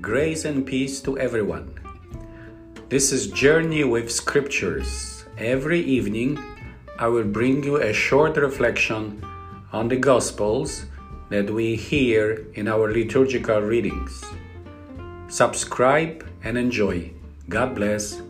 Grace and peace to everyone. This is Journey with Scriptures. Every evening, I will bring you a short reflection on the Gospels that we hear in our liturgical readings. Subscribe and enjoy. God bless.